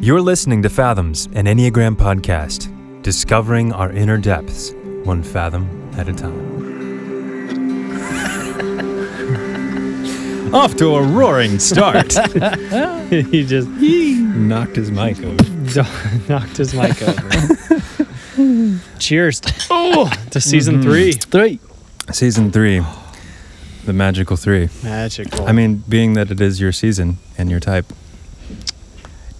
You're listening to Fathoms, an Enneagram podcast, discovering our inner depths, one fathom at a time. Off to a roaring start. he just Knocked his mic over. knocked his mic over. Cheers. Oh, to season mm-hmm. three. Three. Season three, the magical three. Magical. I mean, being that it is your season and your type.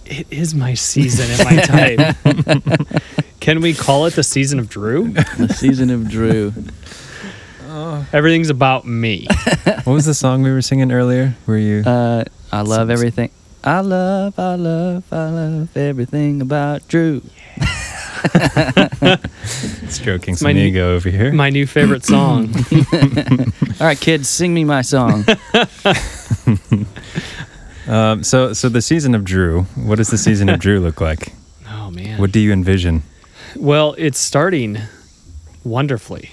It is my season and my type. Can we call it the season of Drew? The season of Drew. Everything's about me. What was the song we were singing earlier? Were you Uh, I love Some- everything. I love, I love, I love everything about Drew. stroking my some new- ego over here? My new favorite song. All right, kids, sing me my song. Um, so, so the season of Drew. What does the season of Drew look like? Oh man. What do you envision? Well, it's starting wonderfully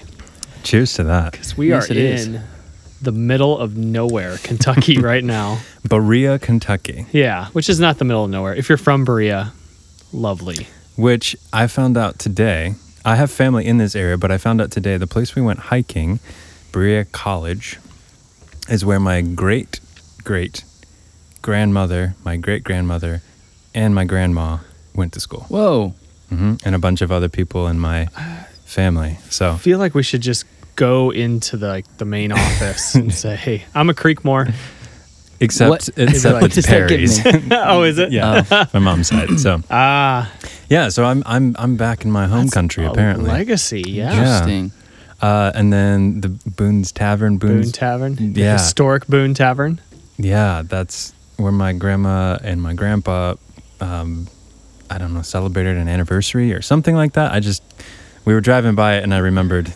Cheers to that. because we Yes, are it is. in the middle of nowhere, Kentucky, right now. Berea, Kentucky, Yeah, which is not the middle of nowhere. If you're from Berea, lovely. which I found out today. I have family in this area, but I found out today the place we went hiking, Berea College, is where my great great grandmother, my great grandmother, and my grandma went to school, Whoa. hmm and a bunch of other people in my family. So I feel like we should just go into the like the main office and say, "Hey, I'm a Creekmore." except What- except like- it's Does that Perry's. oh, is it? yeah, my mom's side. So Ah, yeah, so I'm I'm I'm back in my home that's country a apparently. Legacy, yeah. Yeah. Interesting. Uh, and then the Boone's Tavern, Boone Boone's Tavern. The Yeah. Historic Boone Tavern. Yeah, that's where my grandma and my grandpa, um, I don't know, celebrated an anniversary or something like that. I just, we were driving by it and I remembered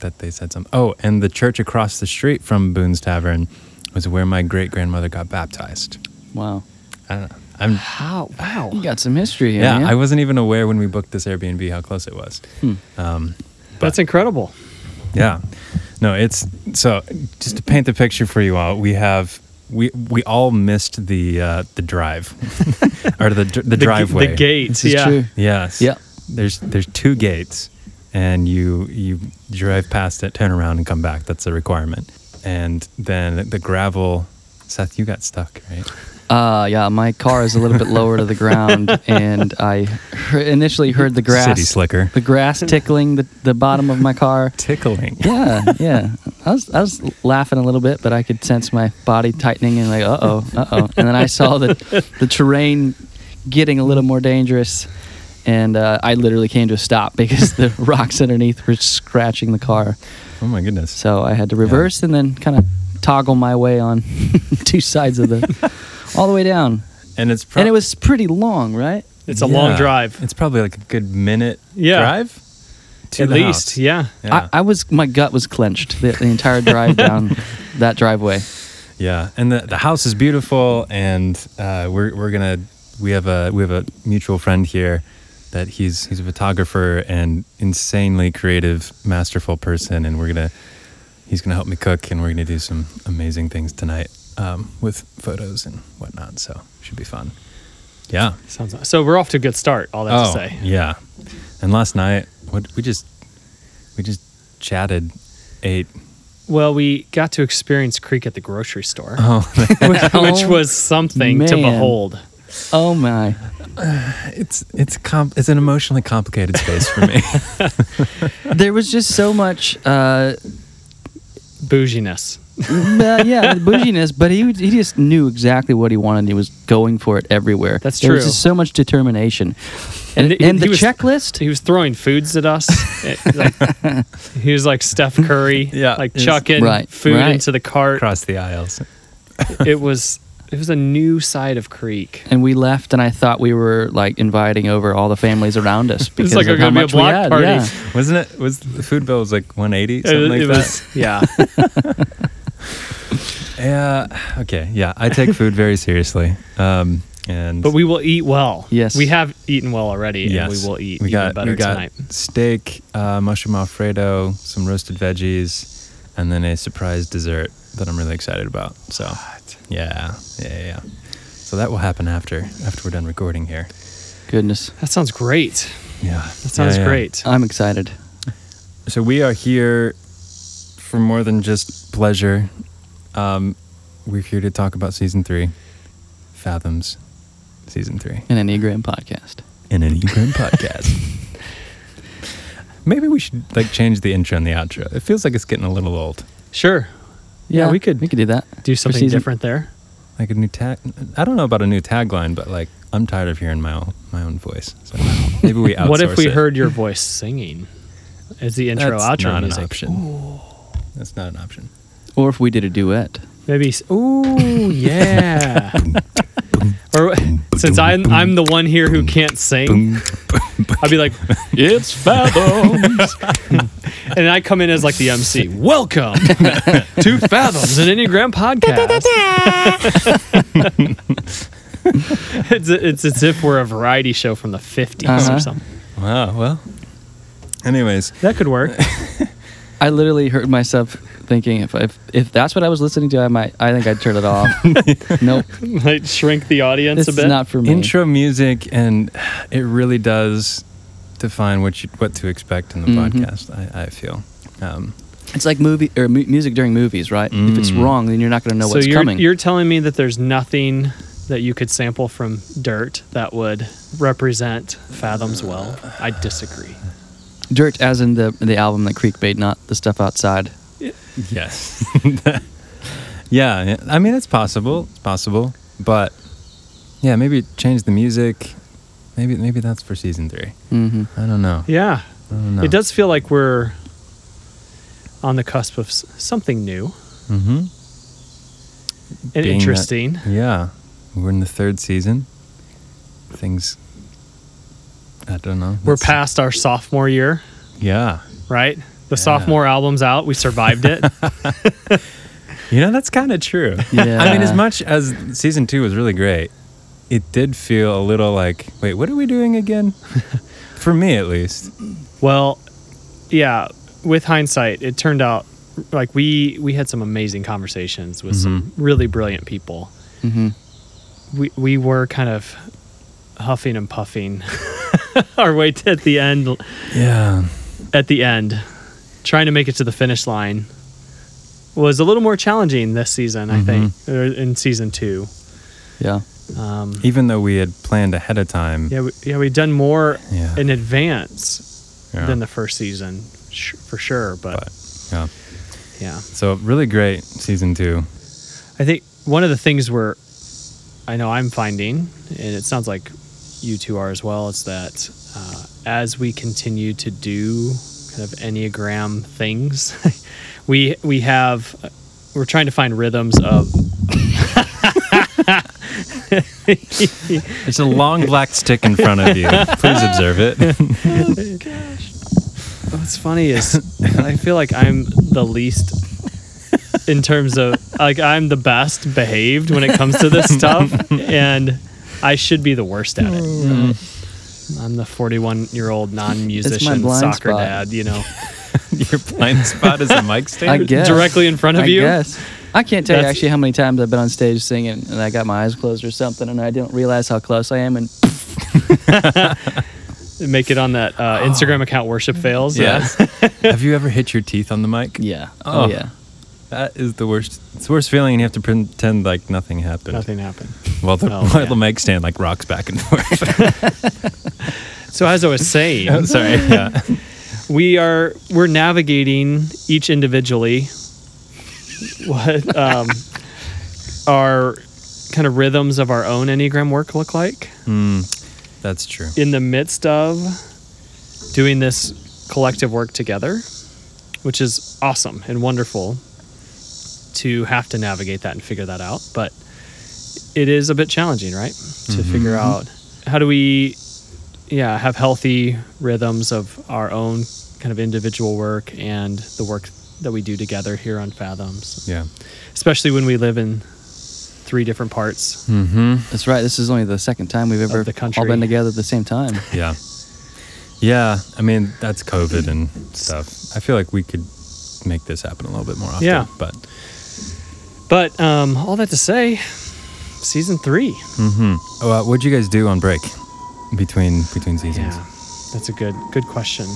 that they said something. Oh, and the church across the street from Boone's Tavern was where my great grandmother got baptized. Wow. I don't know. I'm, How? Wow. You got some history here. yeah, Yeah, I wasn't even aware when we booked this Airbnb how close it was. Hmm. Um, That's incredible. Yeah. No, it's so just to paint the picture for you all, we have we we all missed the uh the drive or the the, The, driveway. The gates. This is yeah. true. Yes. Yeah. There's there's two gates and you you drive past it, turn around and come back. That's a requirement. And then the gravel Seth, you got stuck, right? Uh, yeah, my car is a little bit lower to the ground, and I initially heard the grass, City slicker. the grass tickling the, the bottom of my car. Tickling. Yeah, yeah. I was I was laughing a little bit, but I could sense my body tightening and like, uh oh, uh oh. And then I saw the the terrain getting a little more dangerous, and uh, I literally came to a stop because the rocks underneath were scratching the car. Oh my goodness. So I had to reverse and then kind of toggle my way on two sides of the, all the way down. And it's pro- And it was pretty long, right? It's a long drive. It's probably like a good minute Yeah. drive. To At the least, house. yeah. Yeah. I, I was my gut was clenched the, the entire drive down that driveway. Yeah, and the, the house is beautiful, and uh, we're we're gonna we have a we have a mutual friend here that he's he's a photographer and insanely creative, masterful person, and we're gonna he's gonna help me cook, and we're gonna do some amazing things tonight um, with photos and whatnot. So should be fun. Yeah. Sounds so. We're off to a good start. All that oh, to say. yeah. And last night, what we just we just chatted, ate. Well, we got to experience Creek at the grocery store, Oh, which, which was something to behold. Oh my! it's it's com- it's an emotionally complicated space for me. There was just so much, uh, Bouginess. uh, yeah, bouginess, but he he just knew exactly what he wanted. He was going for it everywhere. That's There was true. just so much determination, and, And and, he- he the was- checklist. He was throwing foods at us. It- like- he was like Steph Curry, Yeah, like chucking Right, food right. into the cart. across the aisles. It was it was a new side of Creek. and we left, and I thought we were like inviting over all the families around us because like of gonna how be a much we block had. party. Yeah. Wasn't it? Was the food bill was like 180 It, something like it that? was yeah. Yeah. Okay. Yeah, I take food very seriously. Um, and But we will eat well. Yes. We have eaten well already, yes, and we will eat We even got better we got tonight. steak, uh, mushroom alfredo, some roasted veggies, and then a surprise dessert that I'm really excited about. So yeah, yeah, yeah. so that will happen after after we're done recording here. Goodness, That sounds great. Yeah, That sounds great. I'm excited. So we are here for more than just pleasure. Um, we're here to talk about season three, Fathoms, season three, An Enneagram podcast. in an Enneagram podcast. Maybe we should like change the intro and the outro. It feels like it's getting a little old. Sure. Yeah, we could- we could do that. Do something season- different there. Like a new tag. I don't know about a new tagline, but like I'm tired of hearing my own, my own voice. So maybe we outsource What if we it. heard your voice singing as the intro That's outro not music? an option. That's not an option. Or if we did a duet. Maybe. s- Ooh, yeah. or since I'm I'm the one here who can't sing, I'd be like, It's Fathoms. And I come in as like the MC. Welcome to Fathoms, an Enneagram podcast. it's it's as if we're a variety show from the 50s Uh-huh. or something. Wow. Well. Anyways, That could work. I literally heard myself thinking if, if if that's what I was listening to, I might I think I'd turn it off. nope, Might shrink the audience this a is bit. not for me. intro music and it really does define what you what to expect in the Mhm. podcast i, I feel um, It's like movie or mu- music during movies, right? If it's Mm. wrong, then you're not going to know so what's you're coming. you're telling me that there's nothing that you could sample from Dirt that would represent Fathoms well? I disagree. Dirt, as in the the album that Creek made, not the stuff outside. yes yeah yeah, i mean it's possible it's possible but yeah maybe change the music maybe maybe that's for season three hmm i don't know Yeah, i don't know it does feel like we're on the cusp of something new mm-hmm. and Being that- interesting. yeah we're in the third season things i don't know We're It's- past our sophomore year, yeah right? The Yeah. sophomore album's out. We survived it. You know, that's kind of true. Yeah. I mean, as much as season two was really great, it did feel a little like, wait, what are we doing again? For me, at least. well, yeah. With hindsight, it turned out like we we had some amazing conversations with some really brilliant people. hmm we we were kind of huffing and puffing our way to at the end Yeah. at the end trying to make it to the finish line was a little more challenging this season i think or in season two Yeah. Um, Even though we had planned ahead of time. yeah we, yeah we've done more Yeah. in advance Yeah. than the first season sh- for sure but, But, yeah. yeah So, really great season two. i think one of the things we're i know i'm finding and it sounds like you two are as well is that uh, as we continue to do kind of enneagram things we we have we're trying to find rhythms of There's a long black stick in front of you. Please observe it. Oh, gosh. What's funny is i feel like i'm the least in terms of like i'm the best behaved when it comes to this stuff and i should be the worst at it hmm. i'm the 41 year old non-musician soccer spot. dad you know Your blind spot is a mic stand? I guess. directly in front of I you guess. I can't tell you actually how many times I've been on stage singing and I got my eyes closed or something and I don't realize how close I am and make it on that uh, instagram account worship fails Yeah. Uh, Have you ever hit your teeth on the mic? yeah. Oh. Oh, yeah. That is the worst. It's the worst feeling, and you have to pretend like nothing happened. nothing happened While the, Oh, while yeah. the mic stand like rocks back and forth. so as i was saying oh, sorry. Yeah. we are we're navigating each individually what um, our kind of rhythms of our own enneagram work look like. Mm, that's true. in the midst of doing this collective work together which is awesome and wonderful to have to navigate that and figure that out but it is a bit challenging right? To figure out how do we yeah have healthy rhythms of our own kind of individual work and the work that we do together here on fathoms Yeah. especially when we live in three different parts Mm-hmm. That's right. This is only the second time we've ever the all been together at the same time. Yeah. Yeah. I mean, that's COVID and stuff. I feel like we could make this happen a little bit more often. Yeah. But But um, all that to say, season three. Mm-hmm. Uh, what'd you guys do on break between between seasons? Yeah, that's a good good question.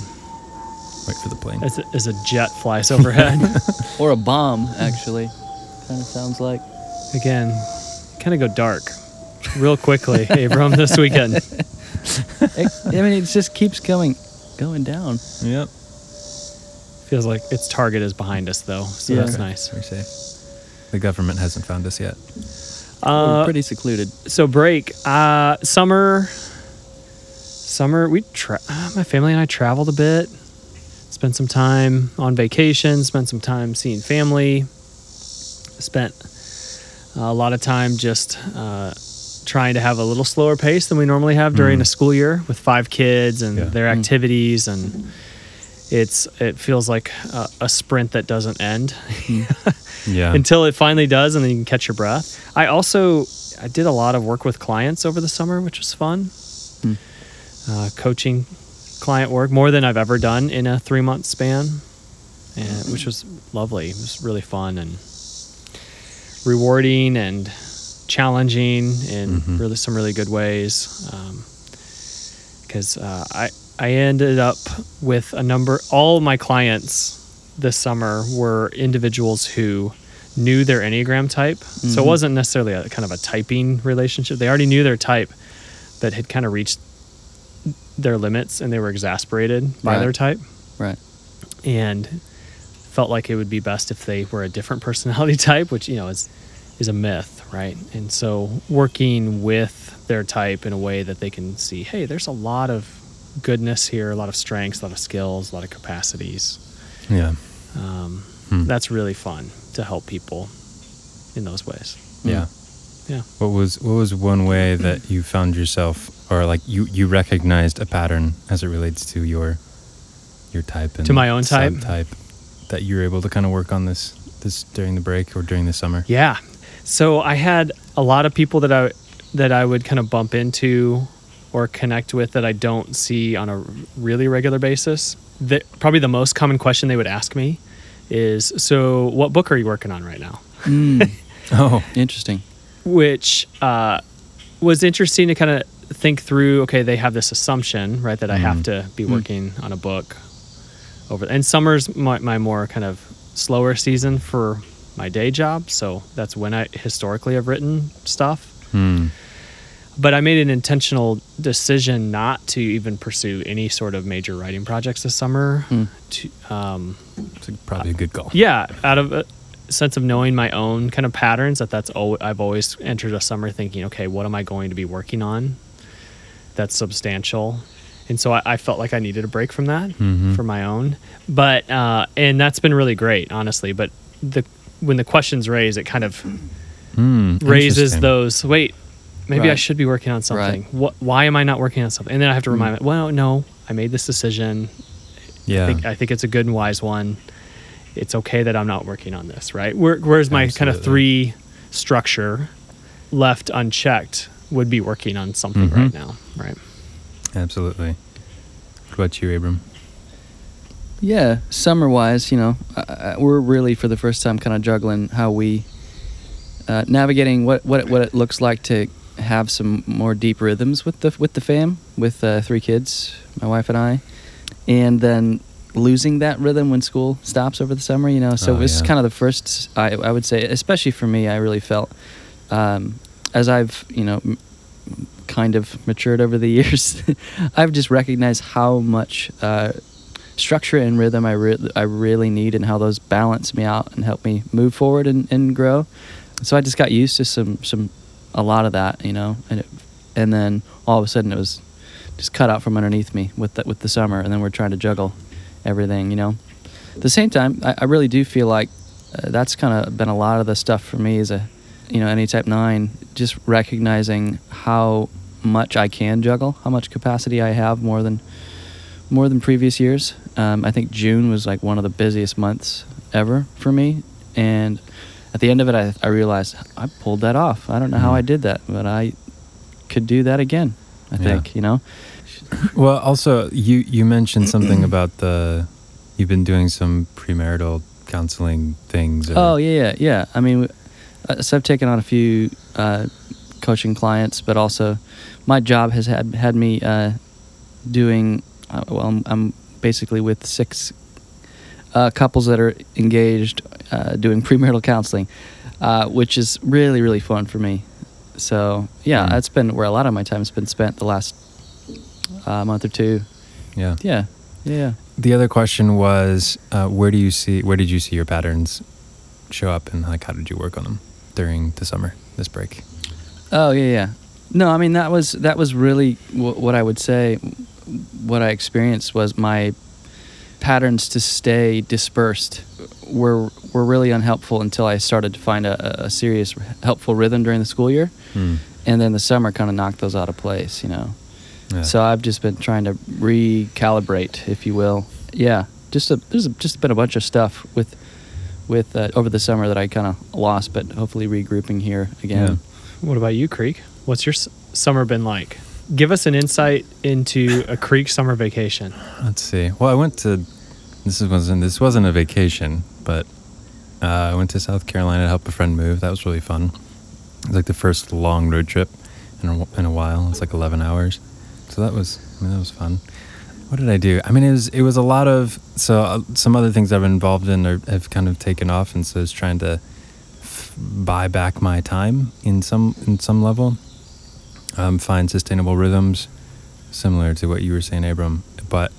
Wait for the plane. As a, as a jet flies overhead, Or a bomb, actually. Kind of sounds like. again, kind of go dark real quickly, Abram, this weekend. It, I mean, it just keeps going, going down. Yep. Feels like its target is behind us, though, so Yeah. that's Okay. nice. Very safe. The government hasn't found us yet. We're Uh, pretty secluded. so break, uh, summer, summer. We tra- uh, my family and I traveled a bit, spent some time on vacation, spent some time seeing family, spent a lot of time just uh, trying to have a little slower pace than we normally have during Mhm. a school year with five kids and Yeah. their Mm. activities and. It's it feels like a, a sprint that doesn't end. Yeah. until it finally does and then you can catch your breath i also i did a lot of work with clients over the summer which was fun Hmm. uh, coaching client work more than i've ever done in a three month span and, which was lovely it was really fun and rewarding and challenging in Mhm. really some really good ways because uh, I I ended up with a number. All my clients this summer were individuals who knew their enneagram type, so it Mhm. wasn't necessarily a kind of a typing relationship. They already knew their type, but had kind of reached their limits, and they were exasperated by Right. their type, Right. and felt like it would be best if they were a different personality type, which you know is is a myth, right? And so working with their type in a way that they can see, hey, there's a lot of goodness here, a lot of strengths, a lot of skills, a lot of capacities. yeah. Um, Hmm. That's really fun to help people in those ways. Yeah. Yeah. What was what was one way that you found yourself, or like you you recognized a pattern as it relates to your your type and To my own type? type that you were able to kind of work on this this during the break or during the summer? Yeah. So I had a lot of people that I that I would kind of bump into or connect with that I don't see on a really regular basis. The, probably the most common question they would ask me is, "So, what book are you working on right now?" Mm, Oh, interesting. Which uh, was interesting to kind of think through. Okay, they have this assumption, right, that I have Mhm. to be Mm. working on a book over. And summer's my, my more kind of slower season for my day job, so that's when I historically have written stuff. hmm. But I made an intentional decision not to even pursue any sort of major writing projects this summer. Hmm. To, um, It's probably a good call. yeah, out of a sense of knowing my own kind of patterns, that that's al- I've always entered a summer thinking, okay, what am I going to be working on? That's substantial, and so I, I felt like I needed a break from that Mhm. for my own. But uh, and that's been really great, honestly. But the when the questions raise, it kind of Hmm, raises those. Wait, maybe I should be working on something. What? Why am I not working on something? And then I have to remind, Mm. my well, no, I made this decision. Yeah. I think, I think it's a good and wise one. It's okay that I'm not working on this, right? Where, where's my kind of three structure left unchecked would be working on something Mhm. right now, right? Absolutely. What about you, Abram? Yeah, summer wise, you know, uh, uh, we're really for the first time kind of juggling how we uh, navigating what what it, what it looks like to have some more deep rhythms with the with the fam, with uh, three kids, my wife and I, and then losing that rhythm when school stops over the summer. You know, so Oh, this is yeah. kind of the first I I would say, especially for me, I really felt um, as I've you know. M- kind of matured over the years i've just recognized how much uh, structure and rhythm I, re- I really need and how those balance me out and help me move forward and, and grow. So I just got used to some some a lot of that, you know, and it, and then all of a sudden it was just cut out from underneath me with the, with the summer, and then we're trying to juggle everything, you know. At the same time, I, I really do feel like uh, that's kind of been a lot of the stuff for me as a you know any type nine, just recognizing how much I can juggle, how much capacity I have more than more than previous years. Um, I think June was like one of the busiest months ever for me, and at the end of it, I, I realized I pulled that off. I don't know how Mhm. I did that, but I could do that again. I Yeah. think you know. Well, also you you mentioned something about the you've been doing some premarital counseling things. Or, Oh yeah, yeah, yeah. I mean, uh, so I've taken on a few uh, coaching clients, but also my job has had had me uh, doing. Uh, well, I'm, I'm basically with six uh, couples that are engaged, uh, doing premarital counseling, uh, which is really really fun for me. So yeah, Mm. that's been where a lot of my time has been spent the last uh, month or two. Yeah. Yeah, yeah. The other question was, uh, where do you see, where did you see your patterns show up, and like how did you work on them during the summer, this break? Oh yeah, yeah. No, I mean that was that was really w- what I would say. What I experienced was my patterns to stay dispersed were were really unhelpful until I started to find a, a serious helpful rhythm during the school year, Hmm. and then the summer kind of knocked those out of place. You know. Yeah. So I've just been trying to recalibrate, if you will. Yeah, just a, there's a, just been a bunch of stuff with with uh, over the summer that I kind of lost, but hopefully regrouping here again. Yeah. What about you, Creek? What's your s- summer been like? Give us an insight into a Creek summer vacation. Let's see. Well, I went to. This wasn't this wasn't a vacation, but uh, I went to South Carolina to help a friend move. That was really fun. It was like the first long road trip in a, in a while. It's like 11 hours, so that was I mean that was fun. What did I do? I mean it was it was a lot of so uh, some other things I've been involved in are, have kind of taken off, and so I was trying to f- buy back my time in some in some level. Um, find sustainable rhythms, similar to what you were saying, Abram, but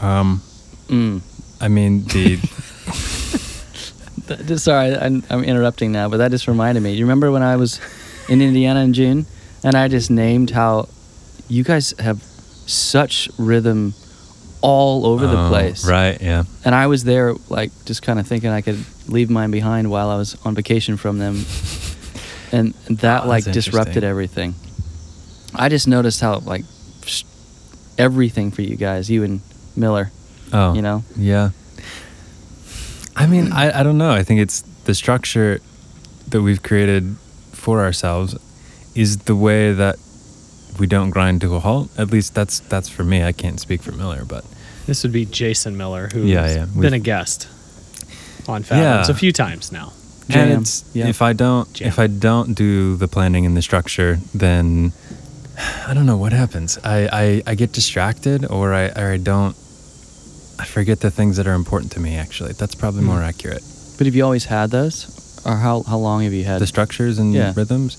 um, Mm. I mean the sorry, I'm, I'm interrupting now, but that just reminded me. You remember when I was in Indiana in June, and I just named how you guys have such rhythm all over the Oh, place, right? Yeah, And I was there, like, just kind of thinking I could leave mine behind while I was on vacation from them, and that Oh, like disrupted everything. I just noticed how like everything for you guys, you and Miller, Oh, you know. Yeah. I mean, I, I don't know. I think it's the structure that we've created for ourselves is the way that we don't grind to a halt. At least that's that's for me. I can't speak for Miller, but This would be Jason Miller, who's Yeah, yeah. been We've- a guest on Fathoms Yeah. a few times now. and Jam, it's, yeah. if I don't Jam. if I don't do the planning and the structure, then I don't know what happens. I, I, I get distracted or I or I don't I forget the things that are important to me actually. That's probably Hmm. more accurate. But have you always had those, or how how long have you had? the structures and Yeah. rhythms.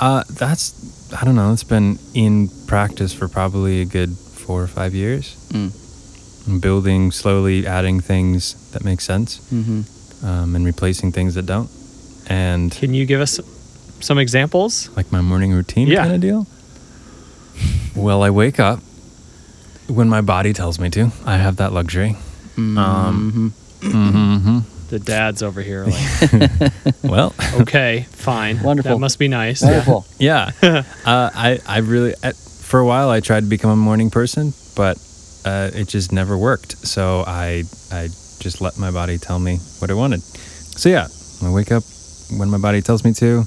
Uh, that's I don't know. It's been in practice for probably a good four or five years. Mm. I'm building slowly, adding things that make sense, Mm-hmm. um, and replacing things that don't. And Can you give us some examples? like my morning routine Yeah. kind of deal. Well, I wake up when my body tells me to. I have that luxury. Um, hmm The dads over here are like, Well, okay, fine. Wonderful. That must be nice. Wonderful. yeah. uh, I I really at, for a while I tried to become a morning person, but uh, it just never worked. So I I just let my body tell me what I wanted. So yeah, I wake up when my body tells me to,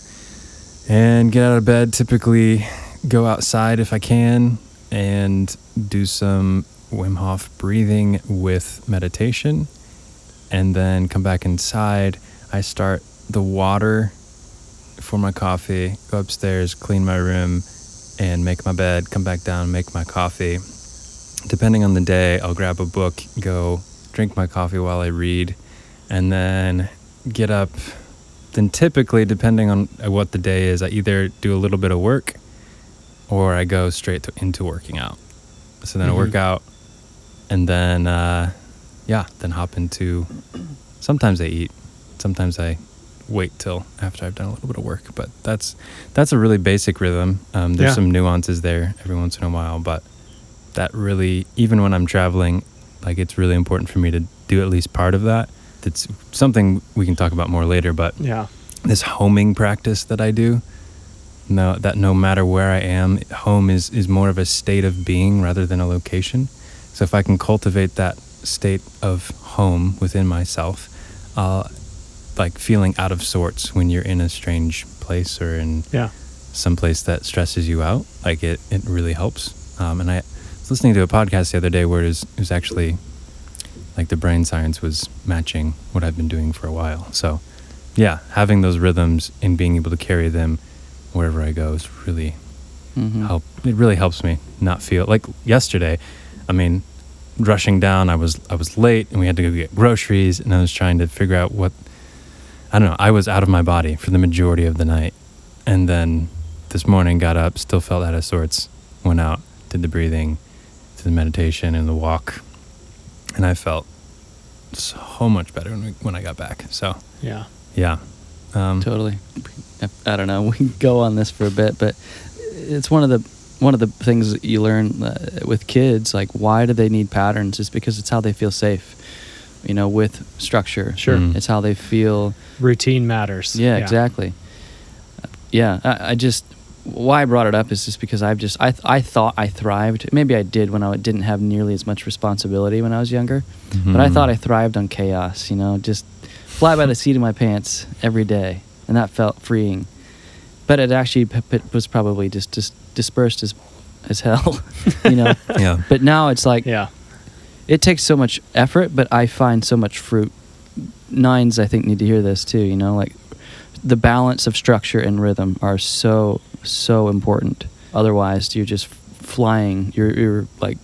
and get out of bed. Typically, go outside if I can, and do some Wim Hof breathing with meditation, and then come back inside. I start the water for my coffee, go upstairs, clean my room, and make my bed, come back down, make my coffee. Depending on the day, I'll grab a book, go drink my coffee while I read, and then get up. Then, typically, depending on uh, what the day is, I either do a little bit of work or I go straight to, into working out. So then I work Mhm. out, and then, uh, yeah, then hop into. Sometimes I eat, sometimes I wait till after I've done a little bit of work. But that's that's a really basic rhythm. Um, there's Yeah. some nuances there every once in a while, but that really, even when I'm traveling, like it's really important for me to do at least part of that. That's something we can talk about more later. But Yeah. this homing practice that I do, no, that no matter where I am, home is is more of a state of being rather than a location. So if I can cultivate that state of home within myself, uh, like feeling out of sorts when you're in a strange place or in Yeah. some place that stresses you out, like it, it really helps. Um, and I was listening to a podcast the other day where it was, it was actually like the brain science was matching what I've been doing for a while. So, yeah, having those rhythms and being able to carry them wherever I go is really Mhm. help. It really helps me not feel like yesterday. I mean, rushing down, I was I was late, and we had to go get groceries, and I was trying to figure out what. I don't know. I was out of my body for the majority of the night, and then this morning got up, still felt out of sorts, went out, did the breathing, did the meditation and the walk, and I felt so much better when, we, when I got back. So Yeah. yeah, um, Totally. I don't know. We can go on this for a bit, but it's one of the one of the things that you learn uh, with kids. Like, why do they need patterns? Is because it's how they feel safe. You know, with structure. Sure. Mm. It's how they feel. Routine matters. Yeah, exactly. Yeah, I, I just why I brought it up is just because I've just I I thought I thrived. Maybe I did when I didn't have nearly as much responsibility when I was younger. But I thought I thrived on chaos. You know, just fly by the seat of my pants every day, and that felt freeing. But it actually p- p- was probably just just dispersed as as hell. you know. yeah. But now it's like Yeah. it takes so much effort, but I find so much fruit. Nines, I think, need to hear this too. You know, like the balance of structure and rhythm are so so important. Otherwise, you're just flying. You're you're like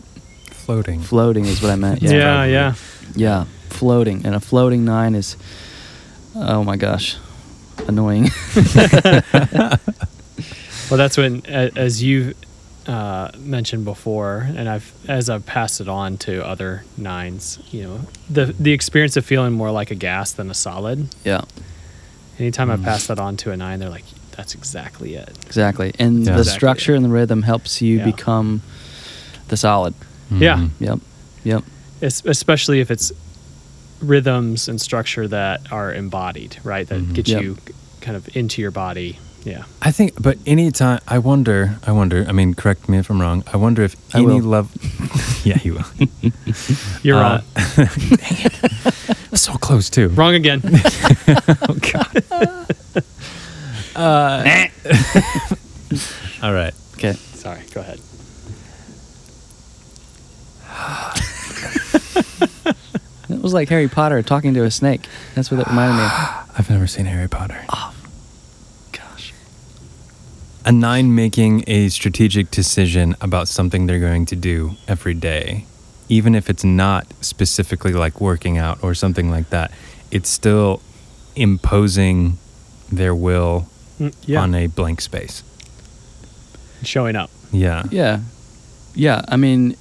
floating. floating is what I meant. Yeah. Yeah, Yeah. yeah, floating. And a floating nine is, oh my gosh, annoying. Well, that's when, as you uh, mentioned before, and I've as I've passed it on to other nines, you know, the the experience of feeling more like a gas than a solid. yeah, Anytime I Mm. pass that on to a nine, they're like, "That's exactly it." exactly. And Yeah. the Exactly. structure and the rhythm helps you Yeah. become the solid. Yeah. Mhm. Yep, yep. Es- especially if it's rhythms and structure that are embodied, right? That Mhm. get Yep. you kind of into your body. Yeah. I think, but anytime I wonder, I wonder. I mean, correct me if I'm wrong. I wonder if I any will. level. yeah, you will. You're Uh, wrong. so close too. Wrong again. Oh God. uh, all right. Okay. Sorry. Go ahead. It was like Harry Potter talking to a snake. That's what it reminded me of. I've never seen Harry Potter. Gosh. A nine making a strategic decision about something they're going to do every day, even if it's not specifically like working out or something like that, it's still imposing their will Mm, yeah. on a blank space. Showing up. Yeah. Yeah. Yeah. I mean,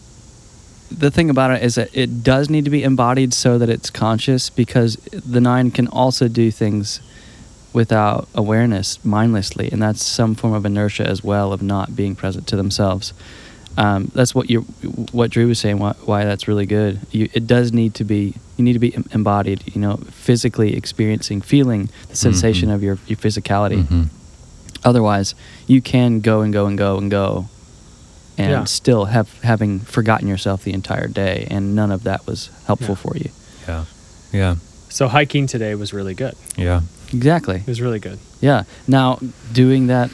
the thing about it is that it does need to be embodied so that it's conscious because the nine can also do things without awareness, mindlessly. And that's some form of inertia as well of not being present to themselves. Um, that's what you what Drew was saying. Why, why that's really good. You, it does need to be. You need to be em- embodied. You know, physically experiencing, feeling the sensation Mhm. of your your physicality. Mhm. Otherwise, you can go and go and go and go, and Yeah. still have having forgotten yourself the entire day, and none of that was helpful Yeah. for you. Yeah. Yeah. So hiking today was really good. Yeah. Exactly. It was really good. Yeah. Now doing that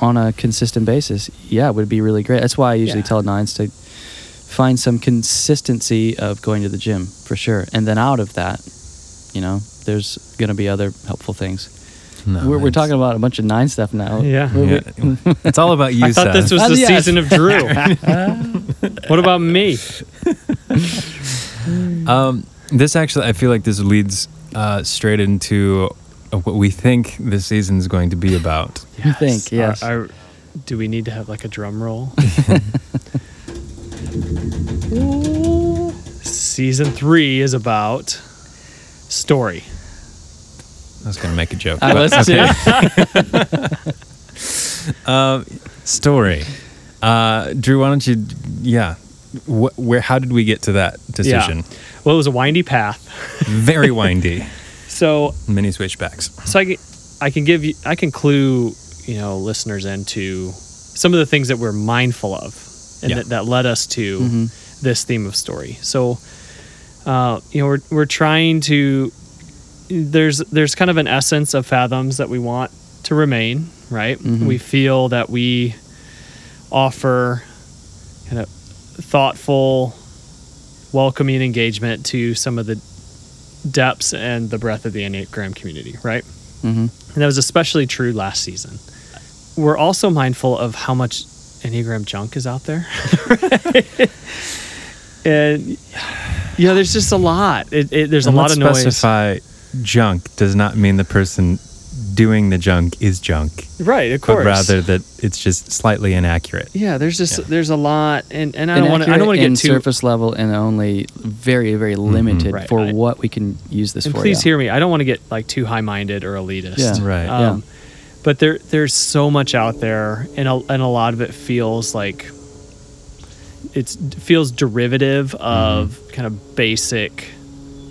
on a consistent basis, yeah, would be really great. That's why I usually Yeah. tell nines to find some consistency of going to the gym for sure, and then out of that, you know, there's going to be other helpful things. No, we're, we're talking about a bunch of nine stuff now. Yeah. Yeah. it's all about you. I thought this was Uh, the yes. season of Drew. what about me? Um, this actually, I feel like this leads uh, straight into uh, what we think the season is going to be about. You think, yes. Are- are- do we need to have like a drum roll? Season three is about story. I was going to make a joke. I but- was too. Um, story. Uh, Drew, why don't you? Yeah. Wh- where? How did we get to that decision? Yeah. Well, it was a windy path. Very windy. So Many switchbacks. so I can, I can give you I can clue you know listeners into some of the things that we're mindful of and Yeah. that, that led us to Mhm. this theme of story. So uh, you know we're we're trying to there's there's kind of an essence of fathoms that we want to remain right. Mhm. We feel that we offer kind of thoughtful, welcoming engagement to some of the depths and the breadth of the Enneagram community, right? hmm And that was especially true last season. we're also mindful of how much Enneagram junk is out there. and yeah, there's just a lot. It, it, there's And a lot of noise. specify junk does not mean the person doing the junk is junk, Right, of course. but rather that it's just slightly inaccurate. yeah, there's just Yeah. there's a lot, and, and I don't want to I don't want to get too. surface level and only very very limited Right. for I- what we can use this and for. please yeah. hear me. I don't want to get like too high minded or elitist. Yeah. Right. Um, But there there's so much out there, and a, and a lot of it feels like it feels derivative of Mm-hmm. kind of basic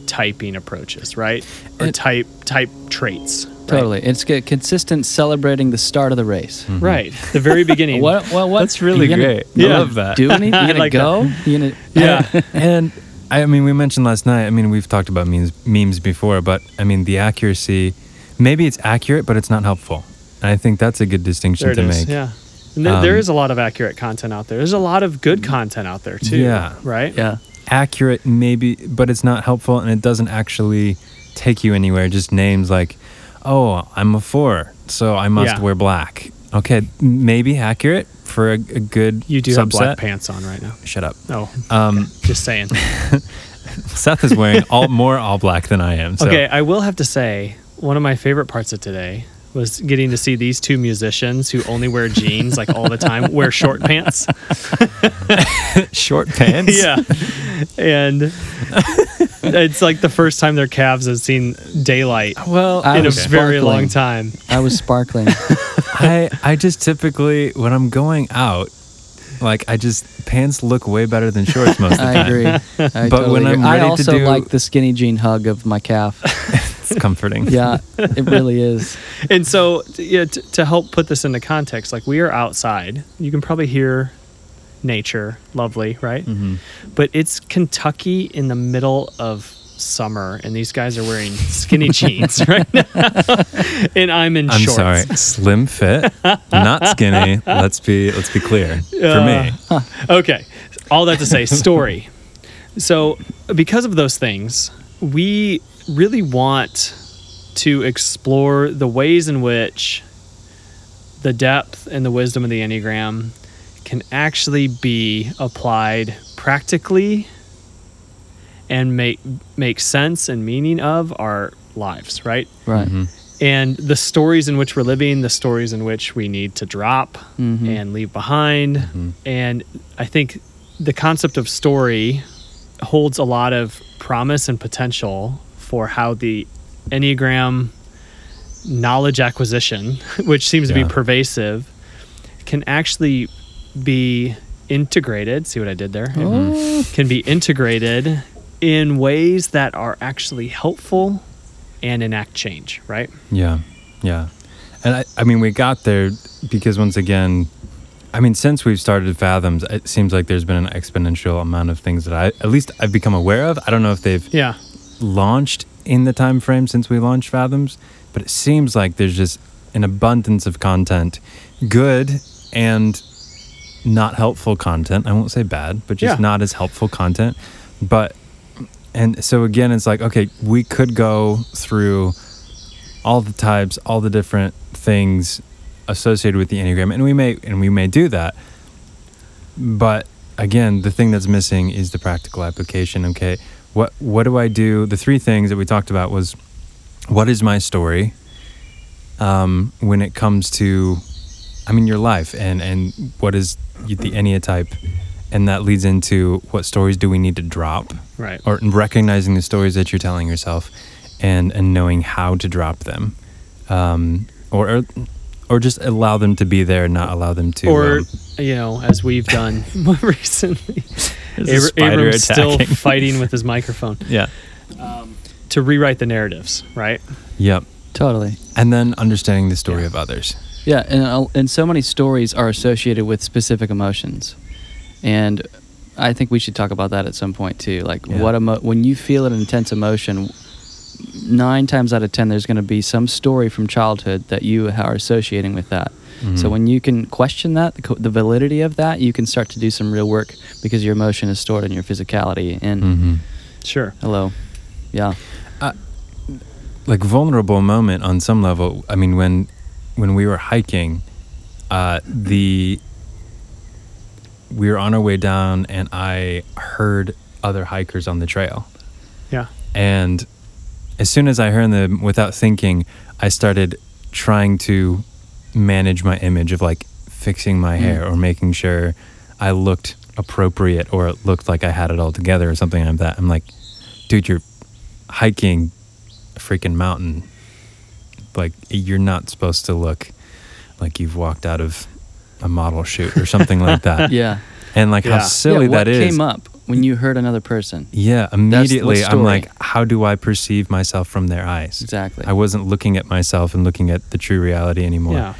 typing approaches, right? Or And- type type traits. Right? Totally, it's good, consistent celebrating the start of the race. Right. The very beginning. What? Well, what? That's really gonna great. Yeah. I love that. Do anything? You I gonna like go? You gonna? Yeah. and I mean, we mentioned last night. I mean, we've talked about memes memes before, but I mean, the accuracy. Maybe it's accurate, but it's not helpful. And I think that's a good distinction there it to is. make. Yeah. And th- Um, is a lot of accurate content out there. There's a lot of good content out there too. Yeah. Right. Yeah. Accurate, maybe, but it's not helpful, and it doesn't actually take you anywhere. Just names like, "Oh, I'm a four, so I must Yeah. wear black." Okay, maybe accurate for a, a good You do subset. have black pants on right now. Shut up. Oh, Um, just saying. Seth is wearing all more all black than I am. So. Okay, I will have to say one of my favorite parts of today was getting to see these two musicians who only wear jeans like all the time wear short pants. short pants. yeah. And it's like the first time their calves have seen daylight Well, I in a was very long time. I was sparkling. I I just typically when I'm going out, like I just pants look way better than shorts most of the time. I time. agree. I But totally when agree. I'm I ready to also do- like the skinny jean hug of my calf. It's comforting. Yeah, it really is. And so, yeah, t- to help put this into context, like we are outside. You can probably hear nature, lovely, right? Mhm. But it's Kentucky in the middle of summer, and these guys are wearing skinny jeans right now, and I'm in I'm shorts. sorry, slim fit, not skinny. Let's be let's be clear. For me, Okay. All that to say, story. So, because of those things, we really want to explore the ways in which the depth and the wisdom of the Enneagram can actually be applied practically and make make sense and meaning of our lives, right? Right. and the stories in which we're living, the stories in which we need to drop Mhm. and leave behind. And I think the concept of story holds a lot of promise and potential for how the Enneagram knowledge acquisition, which seems to be pervasive, can actually be integrated. See what I did there? Mm-hmm. Oh, Can be integrated in ways that are actually helpful and enact change, right? yeah, yeah. And I, I mean, we got there because once again, I mean, since we've started Fathoms, it seems like there's been an exponential amount of things that I, at least, I've become aware of. I don't know if they've Yeah. Launched in the time frame since we launched Fathoms, but it seems like there's just an abundance of content, good and not helpful content. I won't say bad, but just Yeah. not as helpful content. But and so again, it's like okay, we could go through all the types, all the different things associated with the enneagram, and we may and we may do that. But again, the thing that's missing is the practical application. Okay, what what do I do? The three things that we talked about was what is my story um, when it comes to, I mean, your life and and what is the enneatype, and that leads into what stories do we need to drop Right. or recognizing the stories that you're telling yourself and and knowing how to drop them um, or, or or just allow them to be there and not allow them to or um, you know, as we've done more recently, There's a Abra- Abram's still fighting with his microphone yeah to rewrite the narratives, right? yep totally. and then understanding the story Yeah. of others Yeah, and uh, and so many stories are associated with specific emotions, and I think we should talk about that at some point too. Like Yeah. what emo- when you feel an intense emotion, nine times out of ten, there's going to be some story from childhood that you are associating with that. So Mhm. when you can question that, the, co- the validity of that, you can start to do some real work because your emotion is stored in your physicality. And Mhm. Sure. hello, yeah, like vulnerable moment on some level i mean when when we were hiking uh, the we were on our way down, and I heard other hikers on the trail. Yeah. And as soon as I heard them, without thinking, I started trying to manage my image of like fixing my mm. hair or making sure I looked appropriate or it looked like I had it all together or something like that. I'm like, dude, you're hiking a freaking mountain. Like, you're not supposed to look like you've walked out of a model shoot or something like that. Yeah. And like Yeah. how silly yeah, that is. came up when you heard another person? Yeah, immediately I'm like, how do I perceive myself from their eyes? Exactly. I wasn't looking at myself and looking at the true reality anymore. Yeah.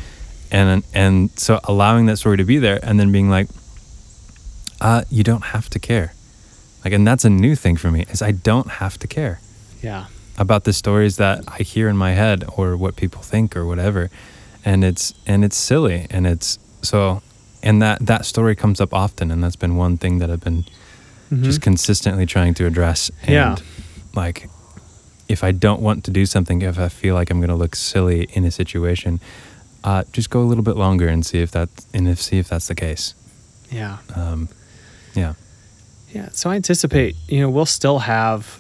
And and so allowing that story to be there and then being like, uh, you don't have to care. Like and that's a new thing for me is I don't have to care Yeah. about the stories that I hear in my head or what people think or whatever. And it's and it's silly and it's so and that that story comes up often and that's been one thing that I've been just consistently trying to address and Yeah. like if I don't want to do something if I feel like I'm going to look silly in a situation uh, just go a little bit longer and see if that and if see if that's the case Yeah. um, yeah Yeah. So I anticipate, you know, we'll still have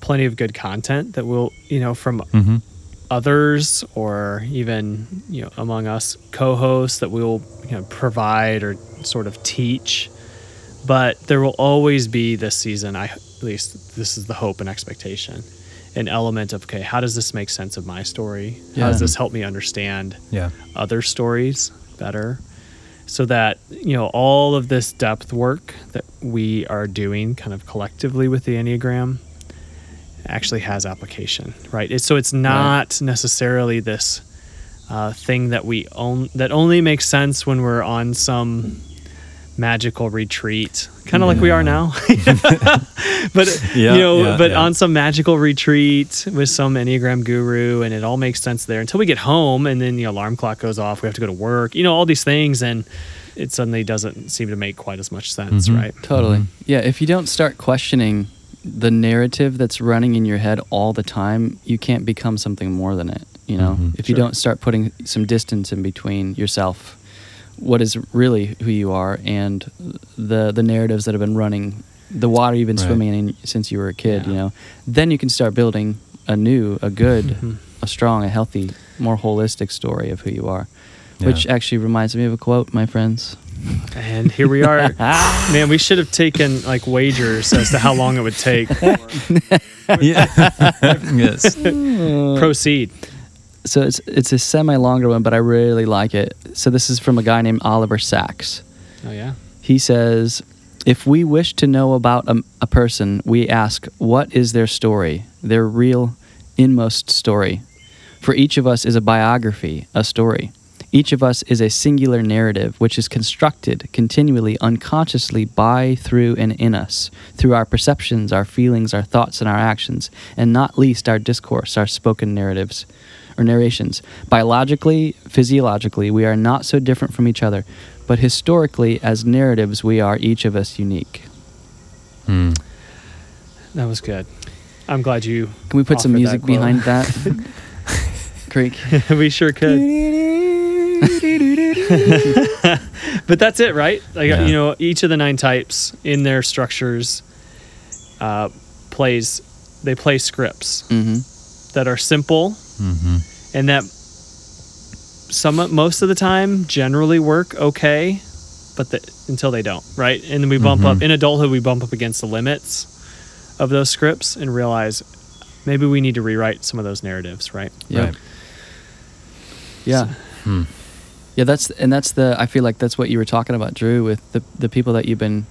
plenty of good content that will, you know, from mm-hmm. others or even, you know, among us co-hosts that we'll, you know, provide or sort of teach. But there will always be this season, I at least this is the hope and expectation, an element of okay, how does this make sense of my story? How does this help me understand yeah. other stories better? So that you know all of this depth work that we are doing kind of collectively with the enneagram actually has application right? It's, so it's not necessarily this uh, thing that we own that only makes sense when we're on some magical retreat kind of like we are now but Yeah, you know yeah, but yeah. on some magical retreat with some enneagram guru and it all makes sense there until we get home and then the alarm clock goes off we have to go to work you know all these things and it suddenly doesn't seem to make quite as much sense Mhm. right Totally. Mm-hmm. Yeah. If you don't start questioning the narrative that's running in your head all the time, you can't become something more than it. You know, Mhm. if you Sure. don't start putting some distance in between yourself, what is really who you are, and the the narratives that have been running, the water you've been Right. swimming in since you were a kid. Yeah. You know, then you can start building a new, a good, a strong, a healthy, more holistic story of who you are. Which actually reminds me of a quote, my friends. and here we are man we should have taken like wagers as to how long it would take yeah yes proceed so it's it's a semi longer one, but I really like it. So this is from a guy named Oliver Sacks. oh yeah He says, "If we wish to know about a, a person, we ask, what is their story, their real, inmost story? For each of us is a biography, a story. Each of us is a singular narrative which is constructed continually, unconsciously by, through, and in us, through our perceptions, our feelings, our thoughts, and our actions, and not least our discourse, our spoken narratives or narrations. Biologically, physiologically, we are not so different from each other, but historically, as narratives, we are each of us unique. Hmm. that was good i'm glad you Can we put some music that behind that? Creek. we sure could but that's it right like Yeah. you know each of the nine types in their structures uh, plays they play scripts hmm that are simple Mm-hmm. and that some most of the time generally work okay but the, until they don't right and then we bump up Mhm. in adulthood we bump up against the limits of those scripts and realize maybe we need to rewrite some of those narratives right Yep. Right. Yeah. Hmm. Yeah, that's and that's the I feel like that's what you were talking about, Drew, with the the people that you've been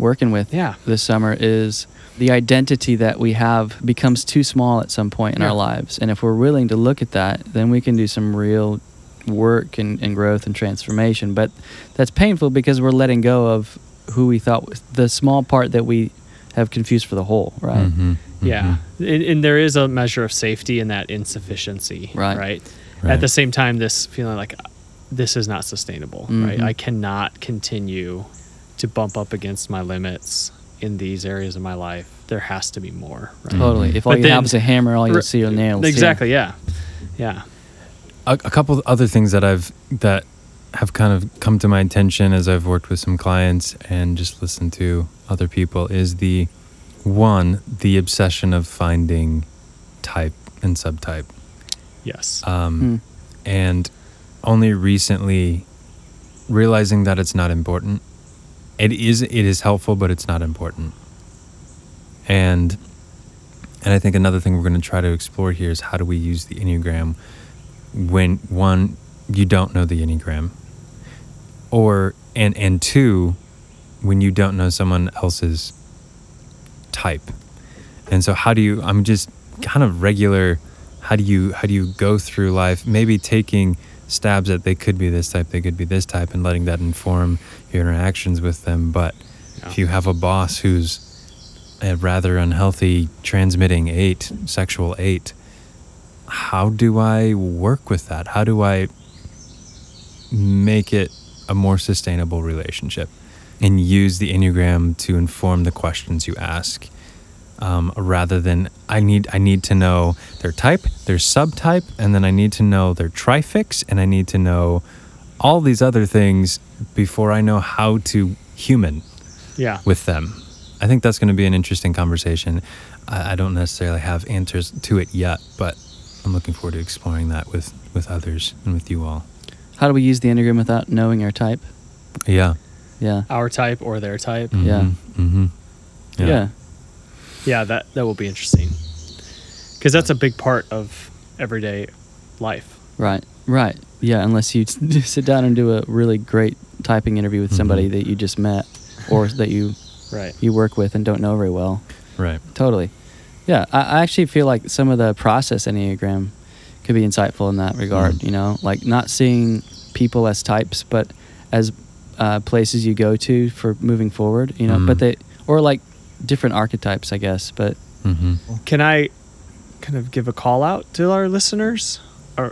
working with Yeah. this summer is the identity that we have becomes too small at some point in Yeah. our lives. And if we're willing to look at that, then we can do some real work and, and growth and transformation. But that's painful because we're letting go of who we thought was the small part that we have confused for the whole, right? Mhm. Yeah, Mhm. and, and there is a measure of safety in that insufficiency, Right. Right. Right. At the same time, this feeling like this is not sustainable, right? Mhm. I cannot continue to bump up against my limits in these areas of my life. There has to be more, right? Totally. If all But you then- have is a hammer, all you'll R- see are nails. yeah. Exactly. Yeah. Yeah. a, a couple of other things that I've that have kind of come to my attention as I've worked with some clients and just listened to other people is the one, the obsession of finding type and subtype. Yes. Um, Hmm. And only recently realizing that it's not important. It is it is helpful, but it's not important. And and I think another thing we're going to try to explore here is how do we use the Enneagram when one you don't know the Enneagram or and and two when you don't know someone else's type. And so how do you I'm just kind of regular how do you how do you go through life maybe taking stabs at they could be this type, they could be this type and letting that inform your interactions with them, but if you have a boss who's a rather unhealthy transmitting eight, sexual eight, how do I work with that? How do I make it a more sustainable relationship and use the Enneagram to inform the questions you ask? Um, rather than I need I need to know their type, their subtype, and then I need to know their trifix, and I need to know all these other things before I know how to human yeah. with them. I think that's going to be an interesting conversation. I, I don't necessarily have answers to it yet, but I'm looking forward to exploring that with, with others and with you all. How do we use the Enneagram without knowing our type? Yeah. Yeah. Our type or their type. Yeah. Mm-hmm. Yeah. Yeah, that that will be interesting. Because that's a big part of everyday life. Right. Right. Yeah. Unless you sit down and do a really great typing interview with somebody Mhm. that you just met or that you Right. you work with and don't know very well. Right. Totally. Yeah. I, I actually feel like some of the process Enneagram could be insightful in that regard. Mm. You know, like not seeing people as types, but as uh, places you go to for moving forward. You know, Mm. but they or like different archetypes, I guess. But Mm-hmm. Can I kind of give a call out to our listeners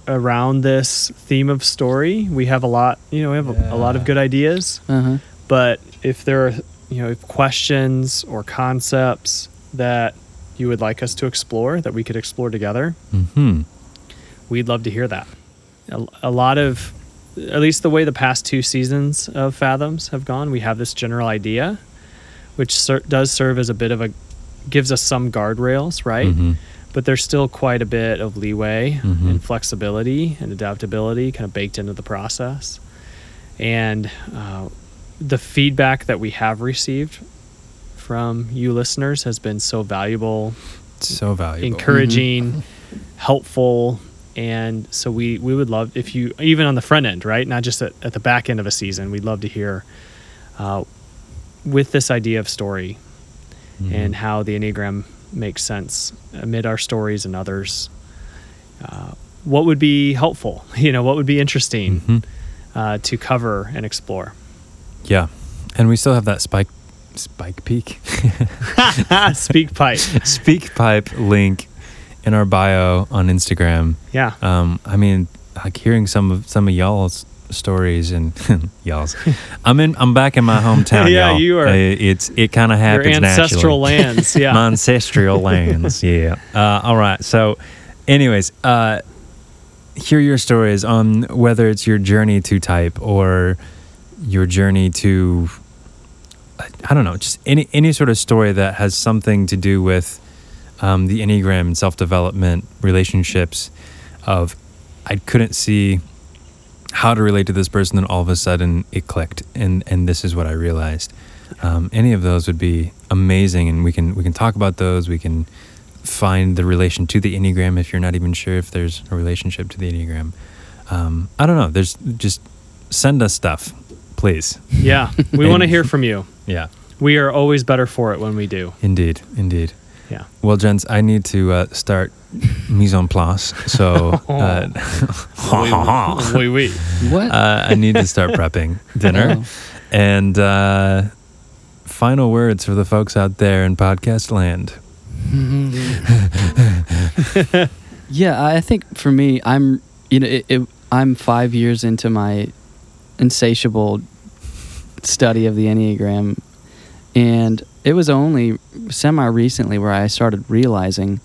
around this theme of story? We have a lot, you know, we have a, a lot of good ideas, uh huh. but if there are, you know, if questions or concepts that you would like us to explore that we could explore together, Mm-hmm. we'd love to hear that. A, a lot of, at least the way the past two seasons of Fathoms have gone, we have this general idea, which ser- does serve as a bit of a, gives us some guardrails, right? Mm-hmm. But there's still quite a bit of leeway Mhm. and flexibility and adaptability kind of baked into the process. And uh, the feedback that we have received from you listeners has been so valuable So valuable. encouraging, helpful, and so we we would love if you even on the front end, right? Not just at, at the back end of a season. We'd love to hear uh, with this idea of story Mhm. and how the enneagram makes sense amid our stories and others. Uh, what would be helpful? You know, what would be interesting Mhm. uh, to cover and explore? Yeah. And we still have that spike spike peak SpeakPipe. SpeakPipe link in our bio on Instagram. Yeah. Um, I mean, like hearing some of some of y'all's stories and y'all's. I'm in. I'm back in my hometown. Yeah, y'all. you are. Uh, It's it kind of Your happens ancestral naturally. lands. Yeah. my ancestral lands. Yeah. Uh, all right. So, anyways, uh, hear your stories on whether it's your journey to type or your journey to I don't know, just any any sort of story that has something to do with um, the enneagram and self development relationships. Of I couldn't see how to relate to this person, then all of a sudden it clicked, and and this is what I realized. Um, any of those would be amazing, and we can we can talk about those. We can find the relation to the enneagram if you're not even sure if there's a relationship to the enneagram. Um, I don't know. There's just send us stuff, please. Yeah. We want to hear from you. Yeah. We are always better for it when we do. Indeed, indeed. Yeah. Well, gents, I need to uh, start mise en place. So uh, oui, oui. What? uh, I need to start prepping dinner. Oh. And uh, final words for the folks out there in podcast land. yeah, I think for me, I'm you know it, it, I'm five years into my insatiable study of the enneagram, and it was only semi recently where I started realizing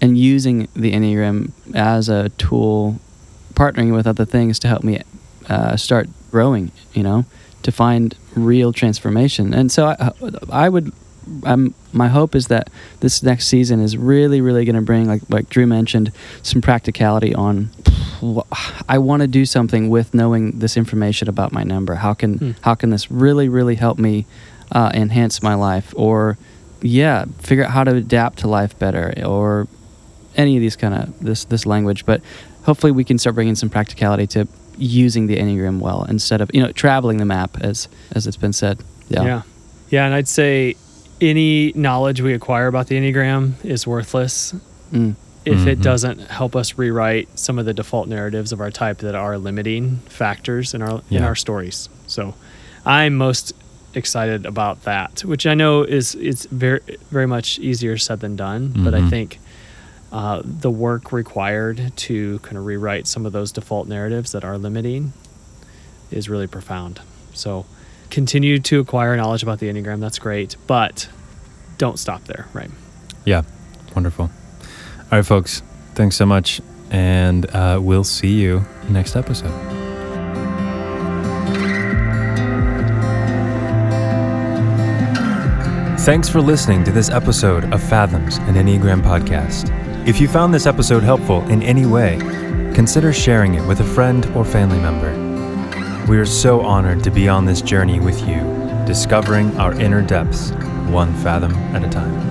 and using the enneagram as a tool, partnering with other things to help me uh, start growing. You know, to find real transformation. And so I, I would. Um, my hope is that this next season is really, really going to bring, like like Drew mentioned, some practicality on. I want to do something with knowing this information about my number. How can Hmm. how can this really, really help me uh, enhance my life, or yeah, figure out how to adapt to life better, or any of these kind of this this language. But hopefully, we can start bringing some practicality to using the enneagram well instead of you know traveling the map as as it's been said. Yeah. Yeah. Yeah. And I'd say any knowledge we acquire about the Enneagram is worthless Mm. if it Mhm. doesn't help us rewrite some of the default narratives of our type that are limiting factors in our in our stories. So I'm most excited about that, which I know is it's very very much easier said than done, but I Mhm. think uh, the work required to kind of rewrite some of those default narratives that are limiting is really profound. So continue to acquire knowledge about the Enneagram. That's great, but don't stop there, right? Yeah, wonderful. All right, folks, thanks so much, and uh, we'll see you next episode. Thanks for listening to this episode of Fathoms, an Enneagram podcast. If you found this episode helpful in any way, consider sharing it with a friend or family member. We are so honored to be on this journey with you, discovering our inner depths, one fathom at a time.